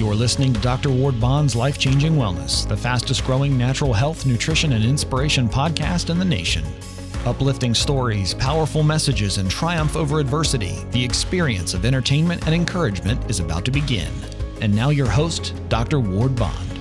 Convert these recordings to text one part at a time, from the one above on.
You're listening to Dr. Ward Bond's Life Changing Wellness, the fastest growing natural health, nutrition, and inspiration podcast in the nation. Uplifting stories, powerful messages, and triumph over adversity, the experience of entertainment and encouragement is about to begin. And now, your host, Dr. Ward Bond.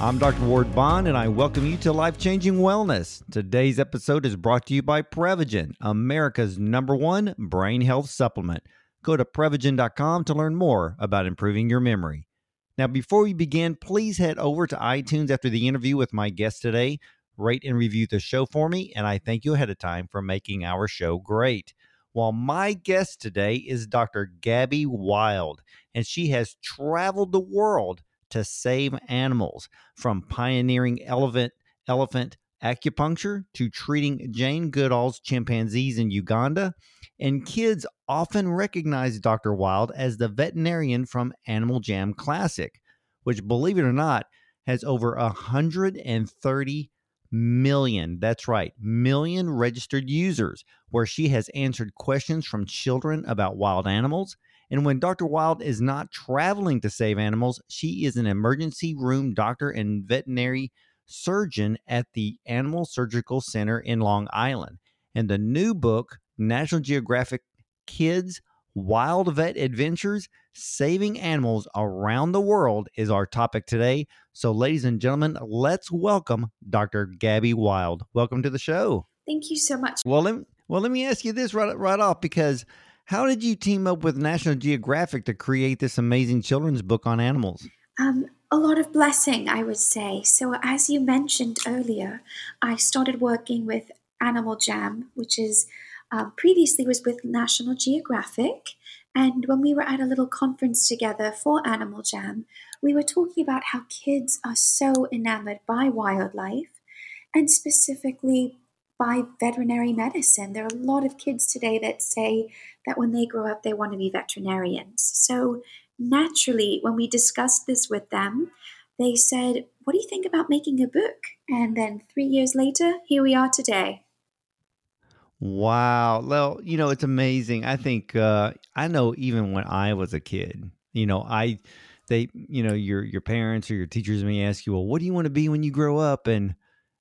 I'm Dr. Ward Bond, and I welcome you to Life Changing Wellness. Today's episode is brought to you by Prevagen, America's number one brain health supplement. Go to Prevagen.com to learn more about improving your memory. Now, before we begin, please head over to iTunes after the interview with my guest today. Rate and review the show for me, and I thank you ahead of time for making our show great. Well, my guest today is Dr. Gabby Wild, and she has traveled the world to save animals from pioneering elephant elephant acupuncture to treating Jane Goodall's chimpanzees in Uganda. And kids often recognize Dr. Wild as the veterinarian from Animal Jam Classic, which, believe it or not, has over 130 million, that's right, million registered users, where she has answered questions from children about wild animals. And when Dr. Wild is not traveling to save animals, she is an emergency room doctor and veterinary surgeon at the Animal Surgical Center in Long Island. And the new book, National Geographic Kids Wild Vet Adventures Saving Animals Around the World, is our topic today. So, ladies and gentlemen, let's welcome Dr. Gabby Wild. Welcome to the show. Thank you so much. Well, let me, well, let me ask you this right, right off because how did you team up with National Geographic to create this amazing children's book on animals? Um, a lot of blessing, I would say. So, as you mentioned earlier, I started working with Animal Jam, which is uh, previously was with National Geographic. And when we were at a little conference together for Animal Jam, we were talking about how kids are so enamored by wildlife and specifically by veterinary medicine. There are a lot of kids today that say that when they grow up, they want to be veterinarians. So, naturally, when we discussed this with them, they said, What do you think about making a book? And then three years later, here we are today. Wow. Well, you know, it's amazing. I think uh I know even when I was a kid, you know, I they you know, your your parents or your teachers may ask you, "Well, what do you want to be when you grow up?" and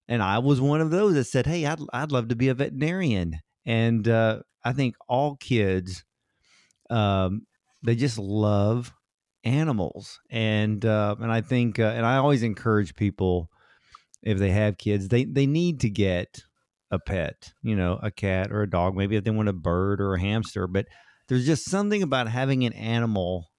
and I was one of those that said, "Hey, I'd I'd love to be a veterinarian." And uh I think all kids um they just love animals. And uh and I think uh, and I always encourage people if they have kids, they they need to get a pet, you know, a cat or a dog, maybe if they want a bird or a hamster, but there's just something about having an animal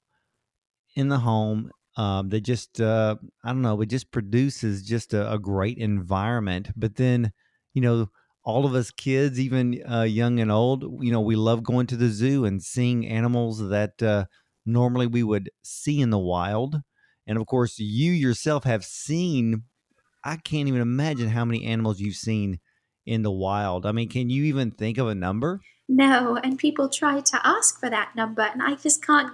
in the home um, that just, uh, I don't know, it just produces just a, a, great environment. But then, you know, all of us kids, even uh, young and old, you know, we love going to the zoo and seeing animals that uh, normally we would see in the wild. And of course, you yourself have seen, I can't even imagine how many animals you've seen in the wild. I mean, can you even think of a number? No, and people try to ask for that number, and I just can't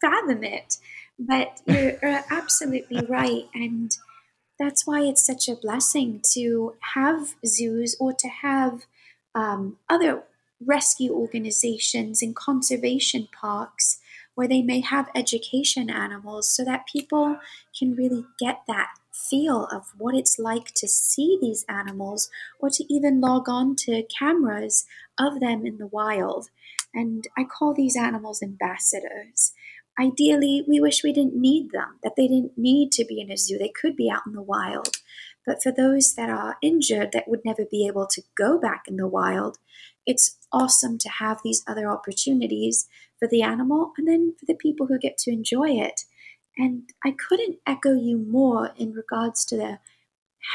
fathom it. But you're absolutely right. And that's why it's such a blessing to have zoos or to have um, other rescue organizations and conservation parks where they may have education animals so that people can really get that feel of what it's like to see these animals or to even log on to cameras of them in the wild. And I call these animals ambassadors. Ideally, we wish we didn't need them, that they didn't need to be in a zoo. They could be out in the wild. But for those that are injured that would never be able to go back in the wild, it's awesome to have these other opportunities for the animal and then for the people who get to enjoy it. And I couldn't echo you more in regards to the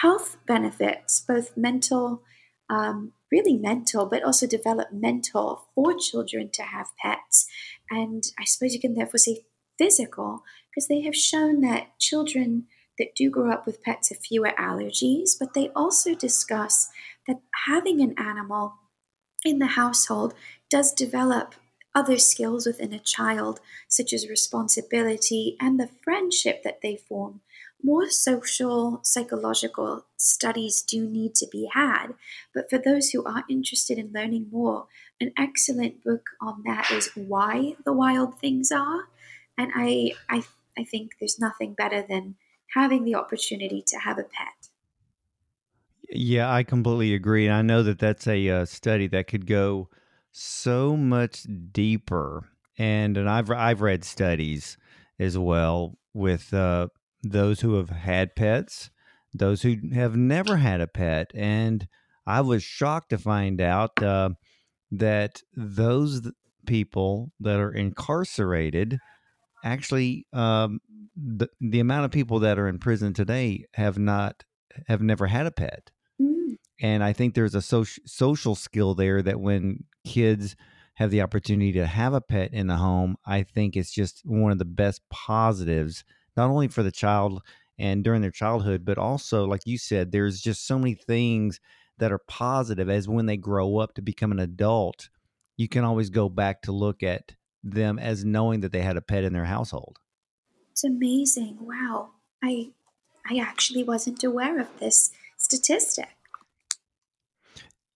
health benefits, both mental, um, really mental, but also developmental for children to have pets. And I suppose you can therefore say physical, because they have shown that children that do grow up with pets have fewer allergies, but they also discuss that having an animal in the household does develop other skills within a child, such as responsibility and the friendship that they form. More social, psychological studies do need to be had, but for those who are interested in learning more, an excellent book on that is Why the Wild Things Are. And I, I I think there's nothing better than having the opportunity to have a pet. Yeah, I completely agree. And I know that that's a uh, study that could go so much deeper, and and I've I've read studies as well with uh, those who have had pets, those who have never had a pet, and I was shocked to find out uh, that those people that are incarcerated actually um, the the amount of people that are in prison today have not have never had a pet Mm. and i think there's a social social skill there that when kids have the opportunity to have a pet in the home i think it's just one of the best positives not only for the child and during their childhood but also like you said there's just so many things that are positive as when they grow up to become an adult you can always go back to look at them as knowing that they had a pet in their household It's amazing. Wow. I I actually wasn't aware of this statistic.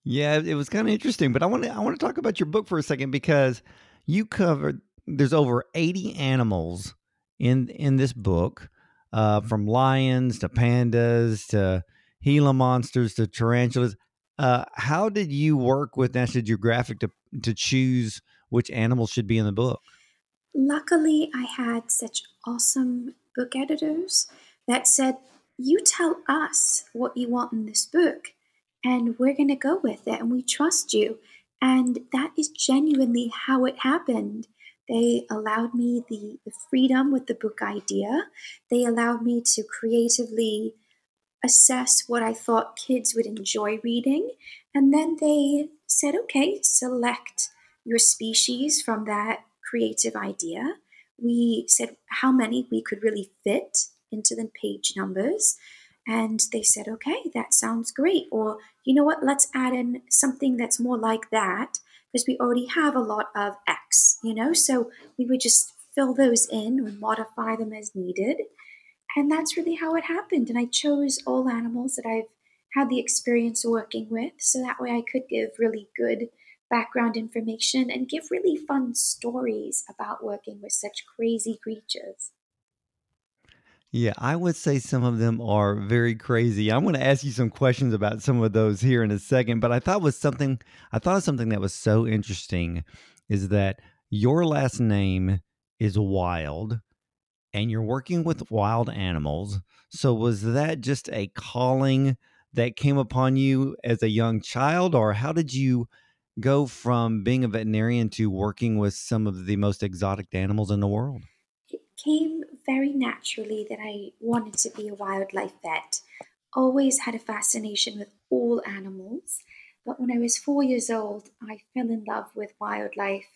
Yeah, it was kind of interesting, but I want to I want to talk about your book for a second because you covered there's over 80 animals in in this book, uh, from lions to pandas to Gila monsters to tarantulas. Uh, how did you work with National Geographic to to choose which animals should be in the book? Luckily, I had such awesome book editors that said, You tell us what you want in this book, and we're going to go with it, and we trust you. And that is genuinely how it happened. They allowed me the, freedom with the book idea. They allowed me to creatively assess what I thought kids would enjoy reading. And then they said, okay, select your species from that creative idea. We said how many we could really fit into the page numbers. And they said, okay, that sounds great. Or, you know what, let's add in something that's more like that because we already have a lot of X, you know? So we would just fill those in or modify them as needed. And that's really how it happened. And I chose all animals that I've had the experience working with so that way I could give really good background information and give really fun stories about working with such crazy creatures. Yeah, I would say some of them are very crazy. I'm going to ask you some questions about some of those here in a second, but I thought was something I thought of something that was so interesting is that your last name is Wild and you're working with wild animals. So was that just a calling that came upon you as a young child or how did you go from being a veterinarian to working with some of the most exotic animals in the world? Came very naturally that I wanted to be a wildlife vet. Always had a fascination with all animals, but when I was four years old, I fell in love with wildlife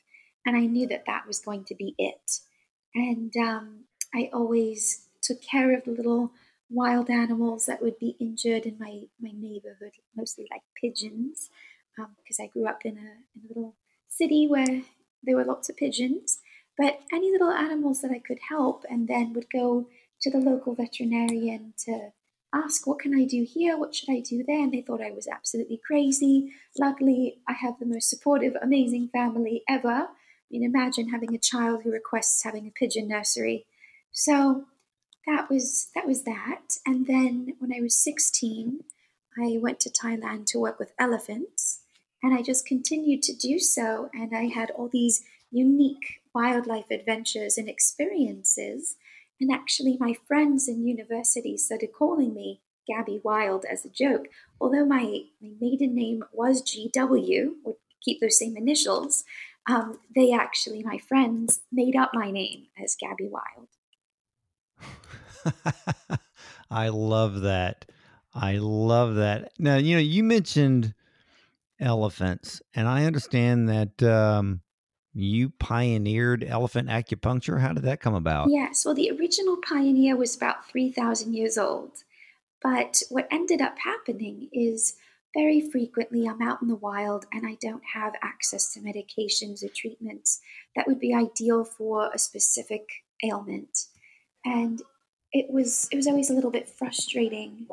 and I knew that that was going to be it. And um, I always took care of the little wild animals that would be injured in my, my neighborhood, mostly like pigeons, because um, I grew up in a, in a little city where there were lots of pigeons. But any little animals that I could help, and then would go to the local veterinarian to ask, What can I do here? What should I do there? And they thought I was absolutely crazy. Luckily, I have the most supportive, amazing family ever. I mean, imagine having a child who requests having a pigeon nursery. So that was that was that. And then when I was 16, I went to Thailand to work with elephants, and I just continued to do so. And I had all these unique wildlife adventures and experiences. And actually, my friends in university started calling me Gabby Wild as a joke. Although my, my maiden name was GW, would keep those same initials, um, they actually, my friends, made up my name as Gabby Wild. I love that. I love that. Now, you know, you mentioned elephants, and I understand that um, you pioneered elephant acupuncture. How did that come about? Yes, well, the original pioneer was about 3,000 years old. But what ended up happening is very frequently I'm out in the wild and I don't have access to medications or treatments that would be ideal for a specific ailment. And it was it was always a little bit frustrating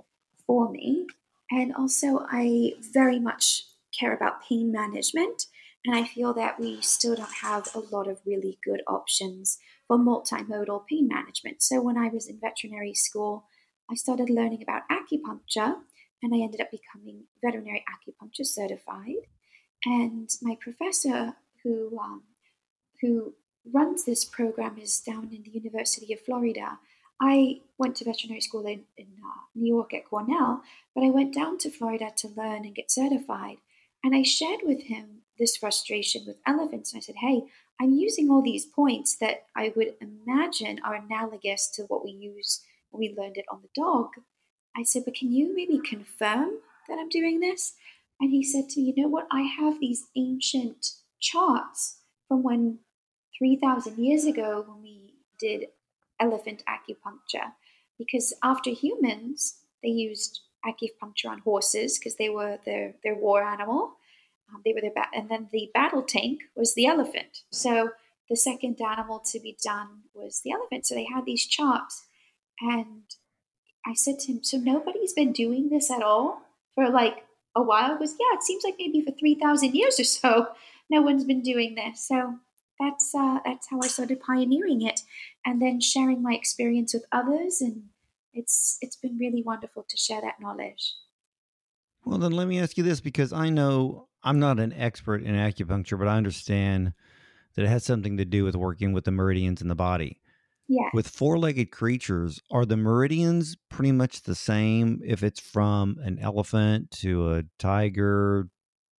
for me. And also I very much care about pain management. And I feel that we still don't have a lot of really good options for multimodal pain management. So when I was in veterinary school, I started learning about acupuncture and I ended up becoming veterinary acupuncture certified. And my professor, who um, who runs this program, is down in the University of Florida. I went to veterinary school in, in uh, New York at Cornell, but I went down to Florida to learn and get certified. And I shared with him this frustration with elephants. And I said, Hey, I'm using all these points that I would imagine are analogous to what we use when we learned it on the dog. I said, But can you maybe confirm that I'm doing this? And he said to me, You know what? I have these ancient charts from when 3,000 years ago when we did elephant acupuncture because after humans, they used acupuncture on horses because they were their, their war animal. Um, they were their and then the battle tank was the elephant. So the second animal to be done was the elephant. So they had these chops, and I said to him, "So nobody's been doing this at all for like a while?" He goes, "Yeah, it seems like maybe for three thousand years or so, no one's been doing this." So that's uh, that's how I started pioneering it, and then sharing my experience with others, and it's it's been really wonderful to share that knowledge. Well, then let me ask you this because I know I'm not an expert in acupuncture, but I understand that it has something to do with working with the meridians in the body. Yeah. With four legged creatures, are the meridians pretty much the same if it's from an elephant to a tiger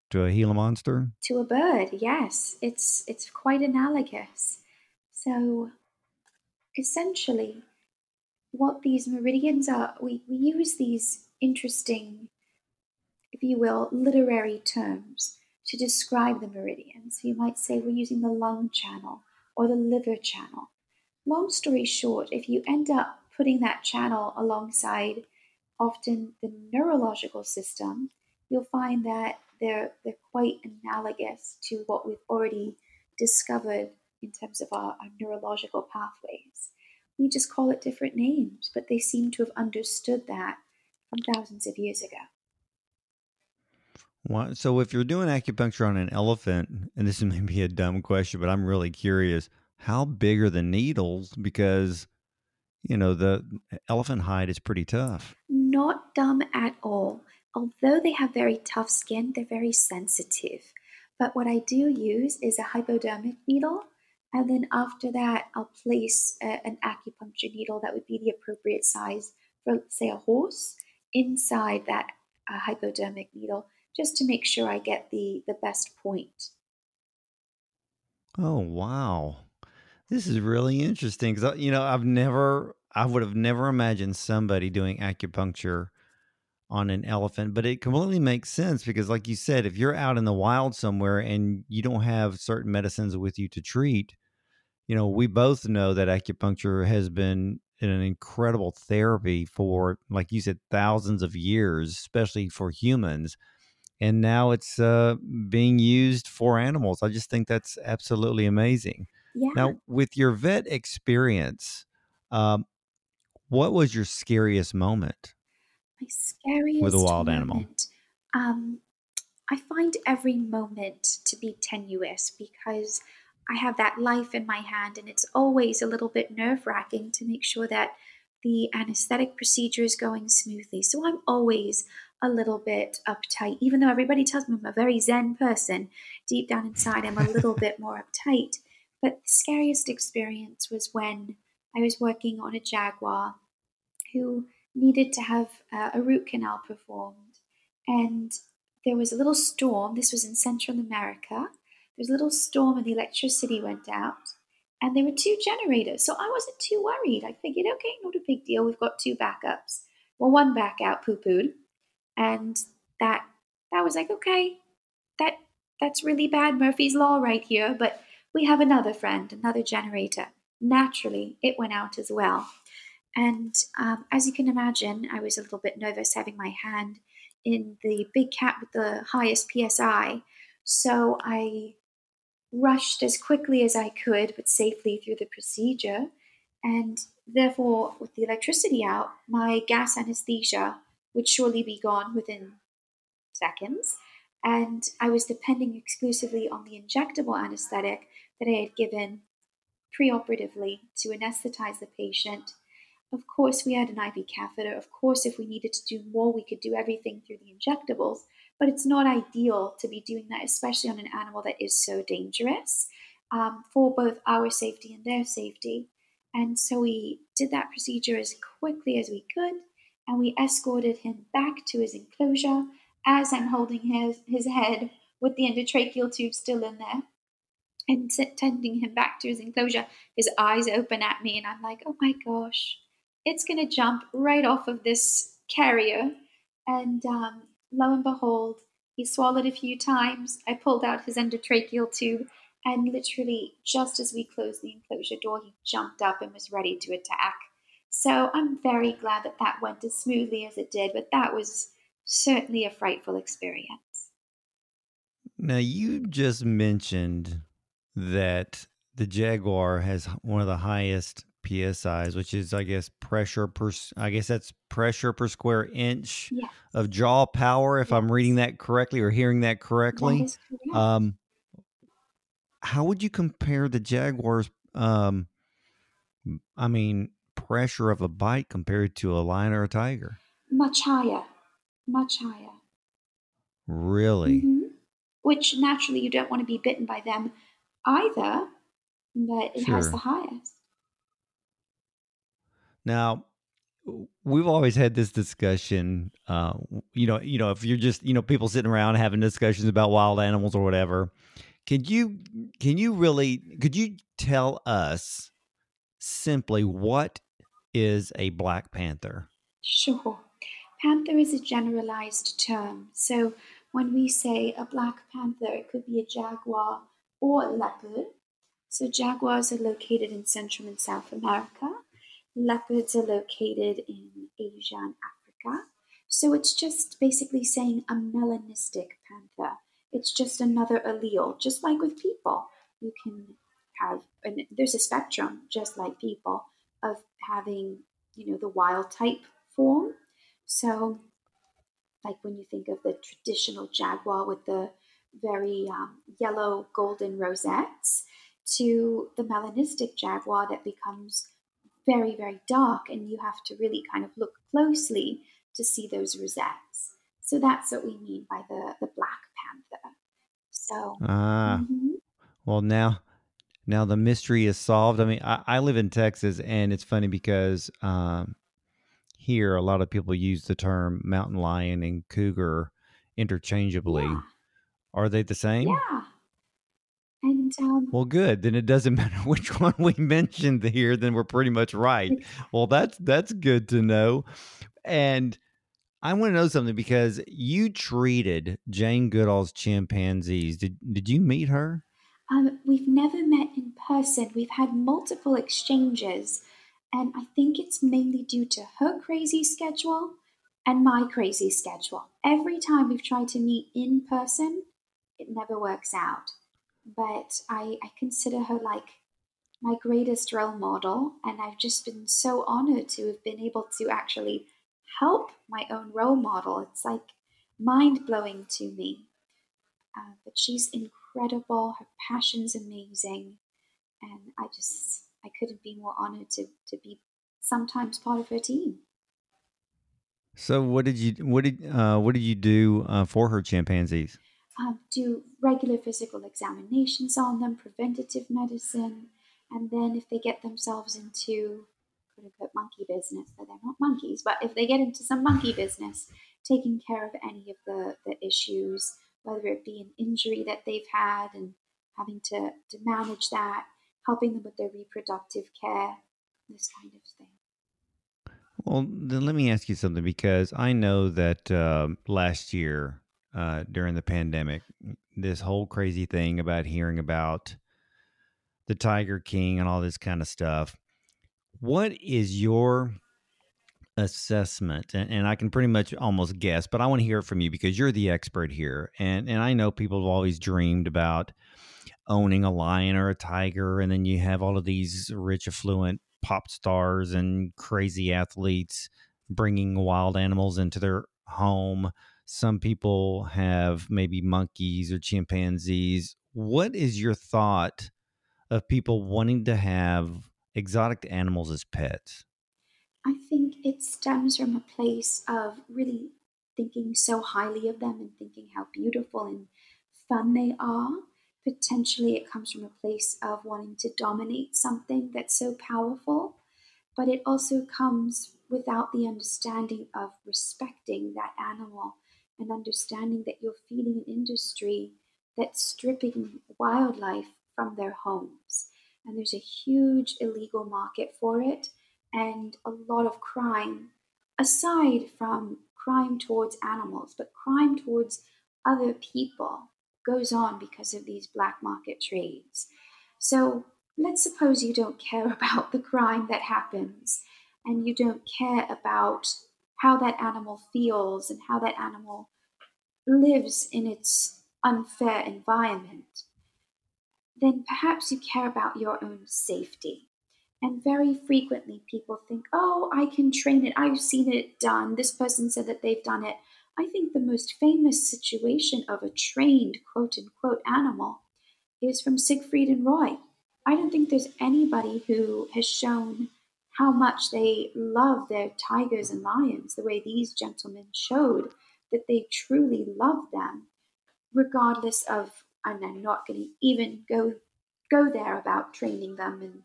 to a Gila monster? To a bird, yes. It's it's quite analogous. So essentially what these meridians are, we, we use these interesting, if you will, literary terms to describe the meridians. You might say we're using the lung channel or the liver channel. Long story short, if you end up putting that channel alongside often the neurological system, you'll find that they're, they're quite analogous to what we've already discovered in terms of our, our neurological pathways. We just call it different names, but they seem to have understood that from thousands of years ago. So if you're doing acupuncture on an elephant, and this may be a dumb question, but I'm really curious, how big are the needles? Because you know the elephant hide is pretty tough. Not dumb at all although they have very tough skin, they're very sensitive. But what I do use is a hypodermic needle. And then after that, I'll place a, an acupuncture needle that would be the appropriate size for, say, a horse inside that uh, hypodermic needle just to make sure I get the, the best point. Oh, wow. This is really interesting because, you know, I've never, I would have never imagined somebody doing acupuncture on an elephant, but it completely makes sense because, like you said, if you're out in the wild somewhere and you don't have certain medicines with you to treat, you know, we both know that acupuncture has been an incredible therapy for, like you said, thousands of years, especially for humans. And now it's uh, being used for animals. I just think that's absolutely amazing. Yeah. Now, with your vet experience, um, what was your scariest moment? my scariest with a wild moment, animal? Um, I find every moment to be tenuous because I have that life in my hand, and it's always a little bit nerve wracking to make sure that the anesthetic procedure is going smoothly. So I'm always a little bit uptight, even though everybody tells me I'm a very zen person. Deep down inside, I'm a little bit more uptight. But the scariest experience was when I was working on a jaguar who needed to have uh, a root canal performed. And there was a little storm. This was in Central America. There was a little storm and the electricity went out. And there were two generators. So I wasn't too worried. I figured, okay, not a big deal. We've got two backups. Well, one back out poo pooed. And that that was like, okay, that that's really bad Murphy's Law right here. But we have another friend, another generator. Naturally, it went out as well. And um, as you can imagine, I was a little bit nervous having my hand in the big cat with the highest PSI. So I rushed as quickly as I could, but safely through the procedure. And therefore, with the electricity out, my gas anesthesia would surely be gone within seconds. And I was depending exclusively on the injectable anesthetic that I had given preoperatively to anesthetize the patient. Of course, we had an IV catheter. Of course, if we needed to do more, we could do everything through the injectables. But it's not ideal to be doing that, especially on an animal that is so dangerous um, for both our safety and their safety. And so we did that procedure as quickly as we could, and we escorted him back to his enclosure as I'm holding his, his head with the endotracheal tube still in there and tending him back to his enclosure, his eyes open at me, and I'm like, oh my gosh, it's going to jump right off of this carrier. And um, lo and behold, he swallowed a few times. I pulled out his endotracheal tube, and literally, just as we closed the enclosure door, he jumped up and was ready to attack. So I'm very glad that that went as smoothly as it did, but that was certainly a frightful experience. Now, you just mentioned that the Jaguar has one of the highest psi's, which is, I guess, pressure per. I guess that's pressure per square inch yes. of jaw power. If yes. I'm reading that correctly or hearing that correctly, that um, how would you compare the Jaguar's? Um, I mean, pressure of a bite compared to a lion or a tiger? Much higher, much higher. Really? Mm-hmm. Which naturally you don't want to be bitten by them either, but it sure. has the highest. Now, we've always had this discussion. Uh, you know, you know, if you're just you know people sitting around having discussions about wild animals or whatever, can you can you really could you tell us simply what is a black panther? Sure. Panther is a generalized term. So when we say a black panther, it could be a jaguar or a leopard. So jaguars are located in Central and South America. Leopards are located in Asia and Africa. So it's just basically saying a melanistic panther. It's just another allele, just like with people. You can have, and there's a spectrum, just like people, of having, you know, the wild type form. So, like when you think of the traditional jaguar with the very um, yellow golden rosettes, to the melanistic jaguar that becomes very, very dark, and you have to really kind of look closely to see those rosettes. So that's what we mean by the, the black panther. So, ah, mm-hmm. well, now now the mystery is solved. I mean, I, I live in Texas, and it's funny because um, here a lot of people use the term mountain lion and cougar interchangeably. Yeah. Are they the same? Yeah. And um, well, good. Then it doesn't matter which one we mentioned here. Then we're pretty much right. Well, that's that's good to know. And I want to know something because you treated Jane Goodall's chimpanzees. Did did you meet her? Um, we've never met in person. We've had multiple exchanges, and I think it's mainly due to her crazy schedule and my crazy schedule. Every time we've tried to meet in person, it never works out. But I, I consider her like my greatest role model, and I've just been so honored to have been able to actually help my own role model. It's like mind blowing to me. Uh, but she's incredible. Her passion's amazing, and I just I couldn't be more honored to to be sometimes part of her team. So what did you what did uh, what did you do uh, for her chimpanzees? Um, do regular physical examinations on them, preventative medicine, and then if they get themselves into quote unquote monkey business, but they're not monkeys, but if they get into some monkey business, taking care of any of the, the issues, whether it be an injury that they've had and having to, to manage that, helping them with their reproductive care, this kind of thing. Well, then let me ask you something because I know that uh, last year uh, during the pandemic, this whole crazy thing about hearing about the Tiger King and all this kind of stuff. What is your assessment? And, and I can pretty much almost guess, but I want to hear it from you because you're the expert here. And and I know people have always dreamed about owning a lion or a tiger, and then you have all of these rich, affluent pop stars and crazy athletes bringing wild animals into their home some people have maybe monkeys or chimpanzees. What is your thought of people wanting to have exotic animals as pets? I think it stems from a place of really thinking so highly of them and thinking how beautiful and fun they are. Potentially, it comes from a place of wanting to dominate something that's so powerful, but it also comes without the understanding of respecting that animal and understanding that you're feeding an industry that's stripping wildlife from their homes. And there's a huge illegal market for it and a lot of crime, aside from crime towards animals, but crime towards other people goes on because of these black market trades. So let's suppose you don't care about the crime that happens and you don't care about how that animal feels and how that animal lives in its unfair environment, then perhaps you care about your own safety. And very frequently, people think, oh, I can train it. I've seen it done. This person said that they've done it. I think the most famous situation of a trained quote unquote animal is from Siegfried and Roy. I don't think there's anybody who has shown how much they love their tigers and lions the way these gentlemen showed that they truly love them, regardless of, and I'm not going to even go go there about training them and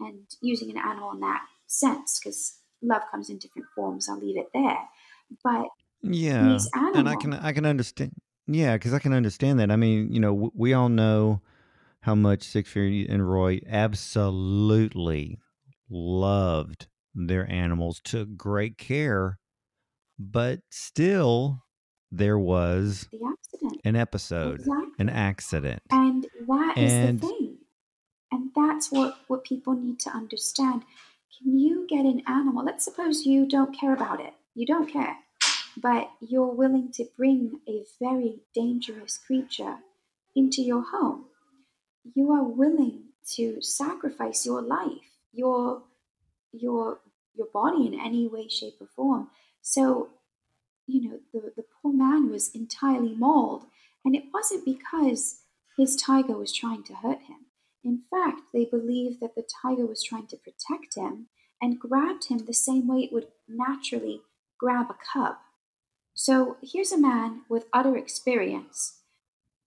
and using an animal in that sense because love comes in different forms. I'll leave it there. But yeah, and I can I can understand. Yeah, because I can understand that. I mean, you know, w- we all know how much Siegfried and Roy absolutely loved their animals, took great care, but still there was the accident. an episode, Exactly. an accident. And that is And- the thing. And that's what, what people need to understand. Can you get an animal? Let's suppose you don't care about it. You don't care. But you're willing to bring a very dangerous creature into your home. You are willing to sacrifice your life, your your your body in any way, shape, or form. So, you know, the, the poor man was entirely mauled. And it wasn't because his tiger was trying to hurt him. In fact, they believed that the tiger was trying to protect him and grabbed him the same way it would naturally grab a cub. So here's a man with utter experience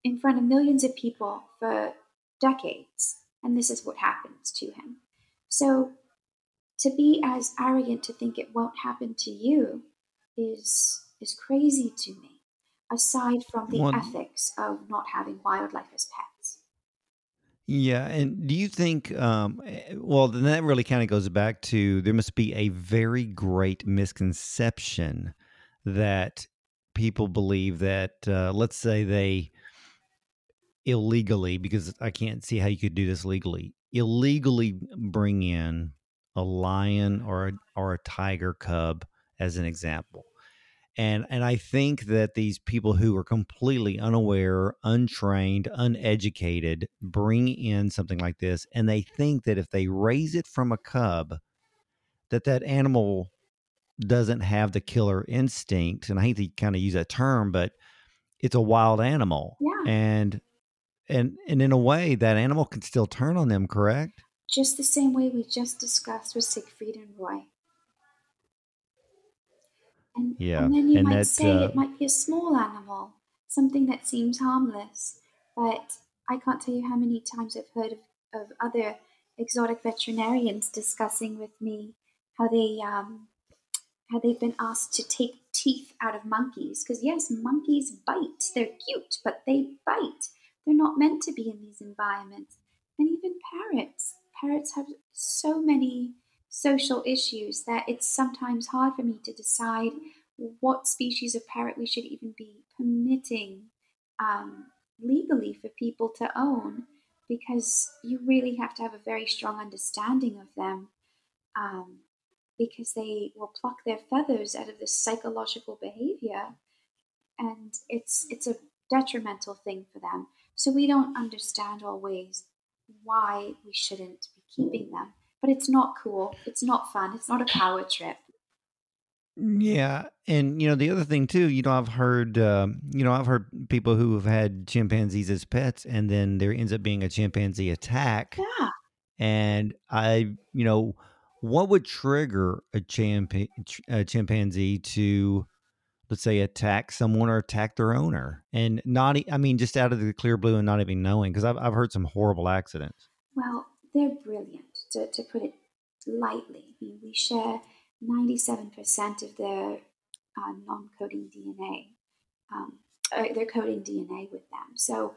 in front of millions of people for decades, and this is what happens to him. So to be as arrogant to think it won't happen to you is is crazy to me aside from the Well- ethics of not having wildlife as pets Yeah, and do you think? Um, eh, well, then that really kind of goes back to there must be a very great misconception that people believe that, uh, let's say they illegally, because I can't see how you could do this legally, illegally bring in a lion or a, or a tiger cub as an example. And and I think that these people who are completely unaware, untrained, uneducated bring in something like this and they think that if they raise it from a cub that that animal doesn't have the killer instinct and I hate to kind of use that term but it's a wild animal. Yeah. And and and in a way that animal can still turn on them, correct? just the same way we just discussed with Siegfried and Roy. And, Yeah, and then you and might that, say uh, it might be a small animal, something that seems harmless, but I can't tell you how many times I've heard of, of other exotic veterinarians discussing with me how they um, how they've been asked to take teeth out of monkeys because yes, monkeys bite. They're cute, but they bite. They're not meant to be in these environments. And even parrots. Parrots have so many social issues that it's sometimes hard for me to decide what species of parrot we should even be permitting um, legally for people to own because you really have to have a very strong understanding of them um, because they will pluck their feathers out of this psychological behavior and it's it's a detrimental thing for them. So we don't understand always why we shouldn't be keeping them but it's not cool it's not fun it's not a power trip Yeah, and you know the other thing too. You know, I've heard, um, you know, I've heard people who have had chimpanzees as pets, and then there ends up being a chimpanzee attack. Yeah. And I, you know, what would trigger a, a chimpanzee to, let's say, attack someone or attack their owner, and not, I mean, just out of the clear blue and not even knowing, because I've I've heard some horrible accidents. Well, they're brilliant. To to put it lightly, I mean, we share 97% of their uh, non-coding DNA, um, uh, they're coding DNA with them. So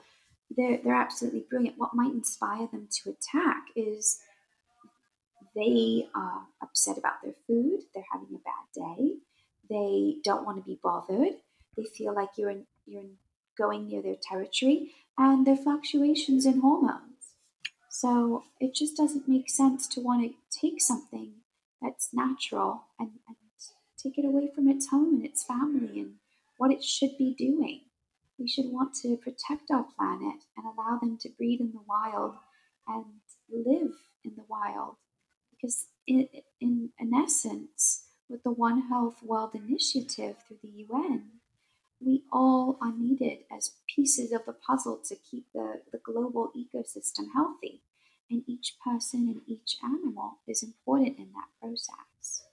they're, they're absolutely brilliant. What might inspire them to attack is they are upset about their food, they're having a bad day, they don't want to be bothered, they feel like you're in, you're going near their territory, and their fluctuations in hormones. So it just doesn't make sense to want to take something that's natural and, and take it away from its home and its family and what it should be doing. We should want to protect our planet and allow them to breed in the wild and live in the wild. Because, in, in, in essence, with the One Health World Initiative through the UN, we all are needed as pieces of the puzzle to keep the, the global ecosystem healthy and each person and each animal is important in that process.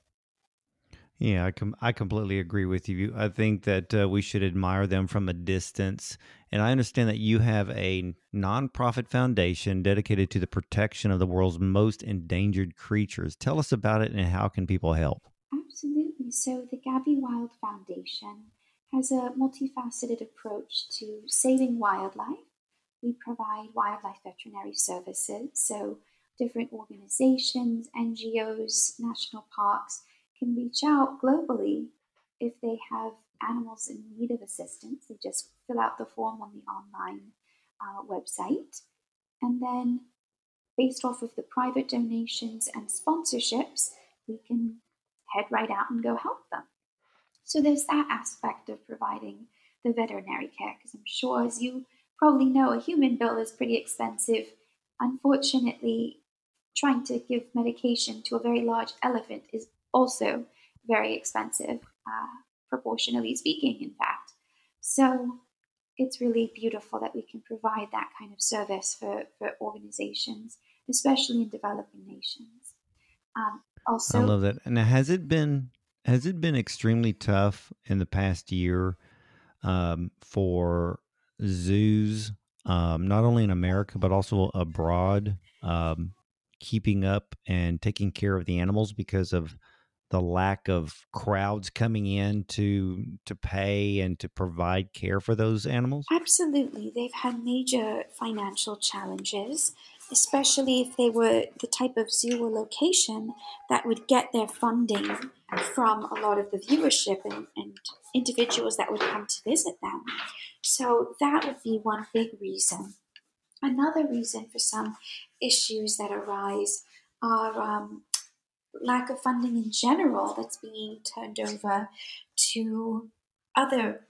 Yeah, I com- I completely agree with you. I think that uh, we should admire them from a distance. And I understand that you have a nonprofit foundation dedicated to the protection of the world's most endangered creatures. Tell us about it and how can people help? Absolutely. So the Gabby Wild Foundation has a multifaceted approach to saving wildlife we provide wildlife veterinary services. So, different organizations, NGOs, national parks can reach out globally if they have animals in need of assistance. They just fill out the form on the online uh, website. And then, based off of the private donations and sponsorships, we can head right out and go help them. So, there's that aspect of providing the veterinary care, because I'm sure as you probably know a human bill is pretty expensive. Unfortunately, trying to give medication to a very large elephant is also very expensive, uh, proportionally speaking, in fact. So it's really beautiful that we can provide that kind of service for, for organizations, especially in developing nations. Um, also, I love that. And has it been has it been extremely tough in the past year um, for zoos, um, not only in America but also abroad, um, keeping up and taking care of the animals because of the lack of crowds coming in to to pay and to provide care for those animals? Absolutely, they've had major financial challenges especially if they were the type of zoo or location that would get their funding from a lot of the viewership and, and individuals that would come to visit them. So that would be one big reason. Another reason for some issues that arise are um, lack of funding in general that's being turned over to other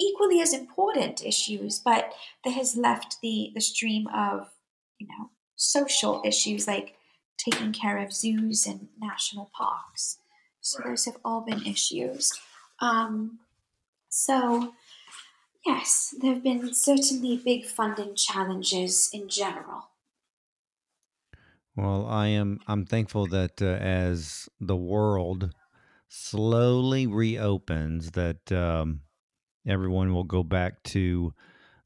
equally as important issues, but that has left the, the stream of you know social issues like taking care of zoos and national parks. So those have all been issues. Um, so yes, there have been certainly big funding challenges in general. Well, I am. I'm thankful that uh, as the world slowly reopens, that um, everyone will go back to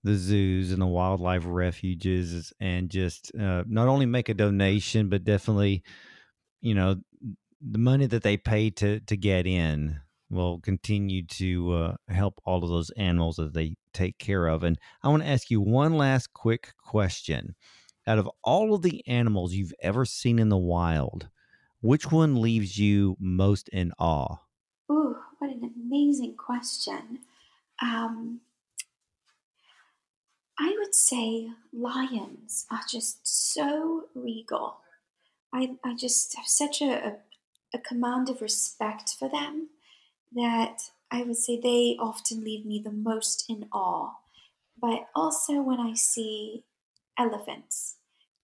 the zoos and the wildlife refuges and just uh, not only make a donation but definitely you know the money that they pay to to get in will continue to uh, help all of those animals that they take care of and i want to ask you one last quick question. Out of all of the animals you've ever seen in the wild which one leaves you most in awe? Ooh, what an amazing question. Um I would say lions are just so regal. I, I just have such a, a, a command of respect for them that I would say they often leave me the most in awe. But also when I see elephants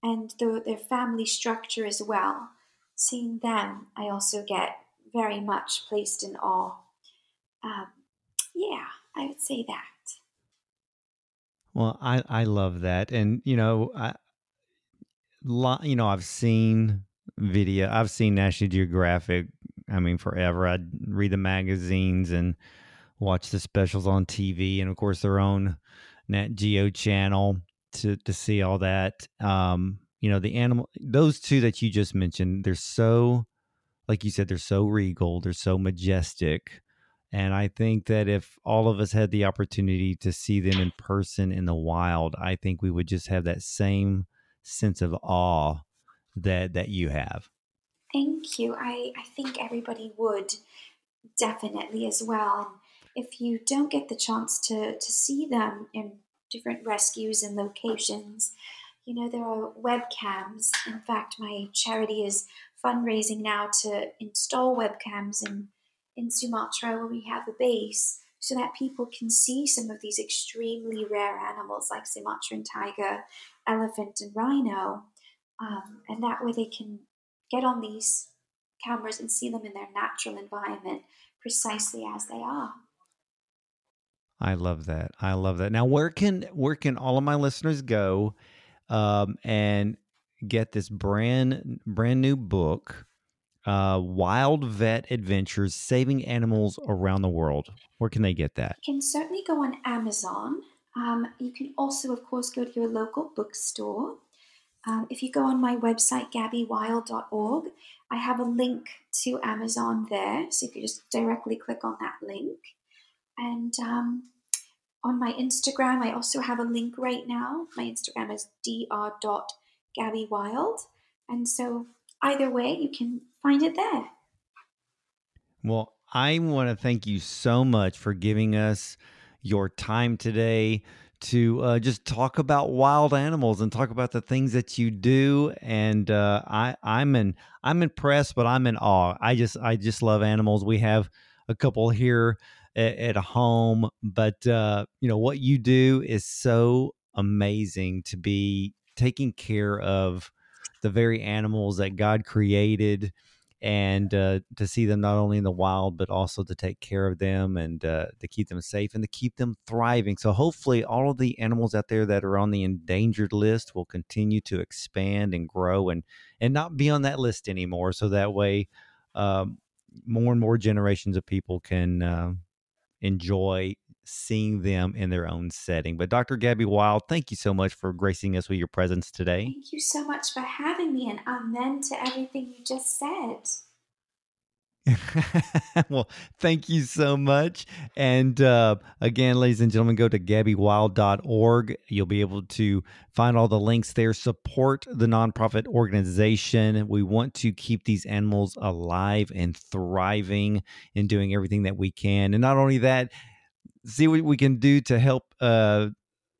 and the, their family structure as well, seeing them, I also get very much placed in awe. Um, yeah, I would say that. Well, I I love that, and you know, I, you know, I've seen video, I've seen National Geographic. I mean, forever. I read the magazines and watch the specials on TV, and of course, their own Nat Geo channel to to see all that. Um, you know, the animal, those two that you just mentioned, they're so, like you said, they're so regal, they're so majestic. And I think that if all of us had the opportunity to see them in person in the wild, I think we would just have that same sense of awe that that you have. Thank you. I, I think everybody would definitely as well. If you don't get the chance to, to see them in different rescues and locations, you know, there are webcams. In fact, my charity is fundraising now to install webcams in, in Sumatra where we have a base so that people can see some of these extremely rare animals like Sumatran tiger, elephant, and rhino. Um, and that way they can get on these cameras and see them in their natural environment precisely as they are. I love that. I love that. Now, where can where can all of my listeners go um, and get this brand brand new book, uh, Wild Vet Adventures: Saving Animals Around the World? Where can they get that? You can certainly go on Amazon. Um, you can also, of course, go to your local bookstore. Um, if you go on my website, gabbywild.org, I have a link to Amazon there. So you can just directly click on that link. And um, on my Instagram, I also have a link right now. My Instagram is dr.gabbywild. And so either way, you can find it there. Well, I want to thank you so much for giving us your time today to uh, just talk about wild animals and talk about the things that you do. And uh, I, I'm in, I'm impressed, but I'm in awe. I just, I just love animals. We have a couple here at, at home, but uh, you know what you do is so amazing to be taking care of the very animals that God created and uh, to see them not only in the wild but also to take care of them and uh, to keep them safe and to keep them thriving. So hopefully all of the animals out there that are on the endangered list will continue to expand and grow and and not be on that list anymore so that way um, more and more generations of people can uh, enjoy seeing them in their own setting. But Dr. Gabby Wild, thank you so much for gracing us with your presence today. Thank you so much for having me, and amen to everything you just said. well, thank you so much. And uh, again, ladies and gentlemen, go to gabbywild.org. You'll be able to find all the links there. Support the nonprofit organization. We want to keep these animals alive and thriving and doing everything that we can. And not only that, see what we can do to help uh,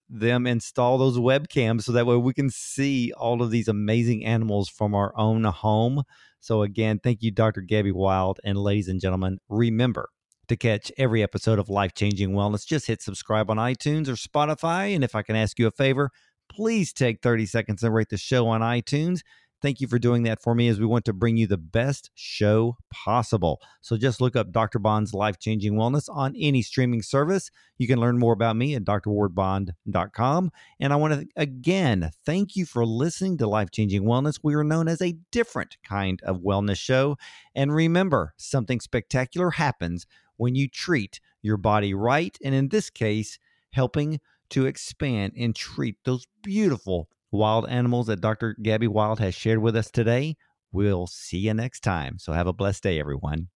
them install those webcams so that way we can see all of these amazing animals from our own home. So, again, thank you, Dr. Gabby Wild. And ladies and gentlemen, remember to catch every episode of Life Changing Wellness, just hit subscribe on iTunes or Spotify. And if I can ask you a favor, please take 30 seconds and rate the show on iTunes. Thank you for doing that for me as we want to bring you the best show possible. So just look up Dr. Bond's Life Changing Wellness on any streaming service. You can learn more about me at drwardbond.com. And I want to again thank you for listening to Life Changing Wellness. We are known as a different kind of wellness show. And remember, something spectacular happens when you treat your body right. And in this case, helping to expand and treat those beautiful wild animals that Dr. Gabby Wild has shared with us today. We'll see you next time. So have a blessed day, everyone.